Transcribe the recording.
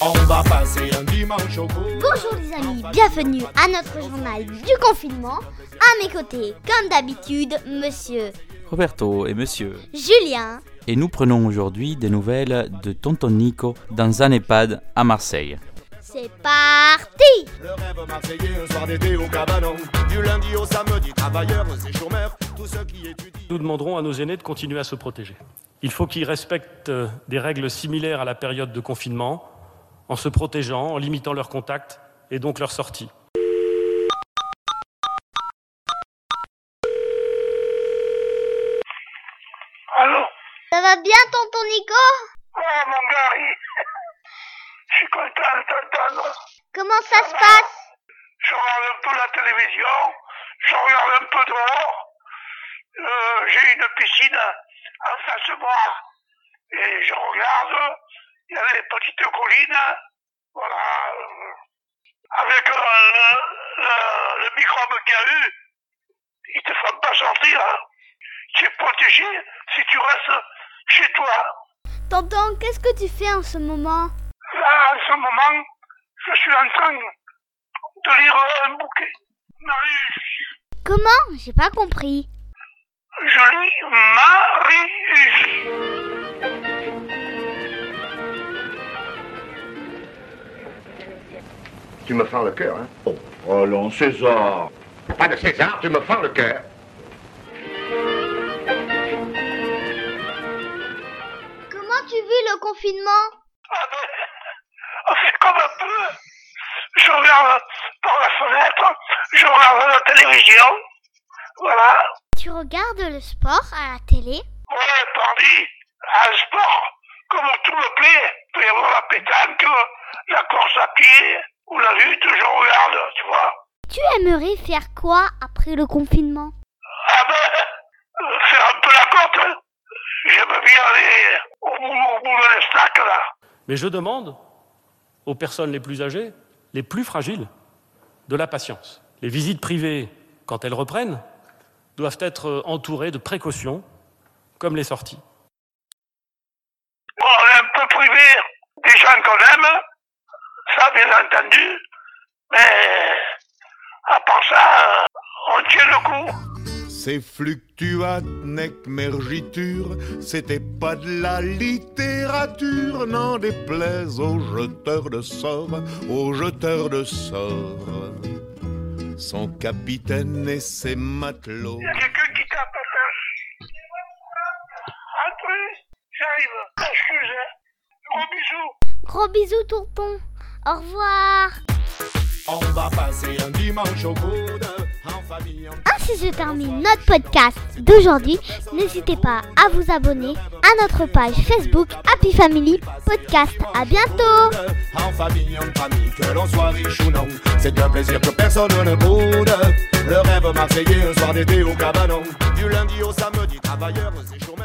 On va passer un dimanche au Bonjour les amis, bienvenue à notre journal du confinement. À mes côtés, comme d'habitude, monsieur Roberto et monsieur. Julien. Et nous prenons aujourd'hui des nouvelles de Tonton Nico dans un EHPAD à Marseille. C'est parti Le rêve marseillais, un soir d'été au cabanon. Du lundi au samedi, travailleurs et chômeurs, tous ceux qui étudient. Nous demanderons à nos aînés de continuer à se protéger. Il faut qu'ils respectent euh, des règles similaires à la période de confinement, en se protégeant, en limitant leurs contacts et donc leurs sorties. Allô? Ça va bien tonton Nico? Ouais, mon gars, je suis content de t'entendre. Comment ça se passe? Je regarde un peu la télévision, je regarde un peu dehors. Euh, J'ai une piscine en face de moi. Et je regarde, il y a des petites collines. Voilà. euh, Avec euh, le, le- le microbe qu'il y a eu, ils te font pas sortir. Hein. Tu es protégé si tu restes chez toi. Tonton, qu'est-ce que tu fais en ce moment? Là, en ce moment, je suis en train de lire un bouquet. Marius. Comment? J'ai pas compris. Je lis Marius. Tu me fends le cœur, hein? Oh, allons, César Pas de César, tu me fends le cœur. Comment tu vis le confinement? Ah ben, c'est comme un peu. Je regarde par la fenêtre, je regarde la télévision. Voilà. Tu regardes le sport à la télé? Ouais, pardi, un sport, comme tout me plaît. Il peut y avoir la pétanque, la course à pied ou la lutte, je regarde, tu vois. Tu aimerais faire quoi après le confinement? Ah ben, euh, faire un peu la côte. hein. J'aime bien aller au bout, au bout de l'estac, là. Mais je demande aux personnes les plus âgées, les plus fragiles, de la patience. Les visites privées, quand elles reprennent, doivent être entourées de précautions, comme les sorties. Bon, on est un peu privé des gens qu'on aime, bien entendu, mais à part ça, on tient le coup. Ces fluctuates nec mergiture, c'était pas de la littérature, n'en déplaise aux jeteurs de sorts, aux jeteurs de sorts. Son capitaine et ses matelots. Il y a quelqu'un qui tape. Entrez, j'arrive. Excuse. Gros bisous. Gros bisous tonton. Au revoir. On va passer un dimanche au coude. En famille, en Ainsi se termine notre podcast d'aujourd'hui. N'hésitez pas à vous abonner à notre page Facebook Happy Family Podcast. À bientôt En famille, entre amis, que l'on soit riche ou non, c'est un plaisir que personne ne boude. Le rêve marseillais, un soir d'été au cabanon. Du lundi au samedi, travailleurs et.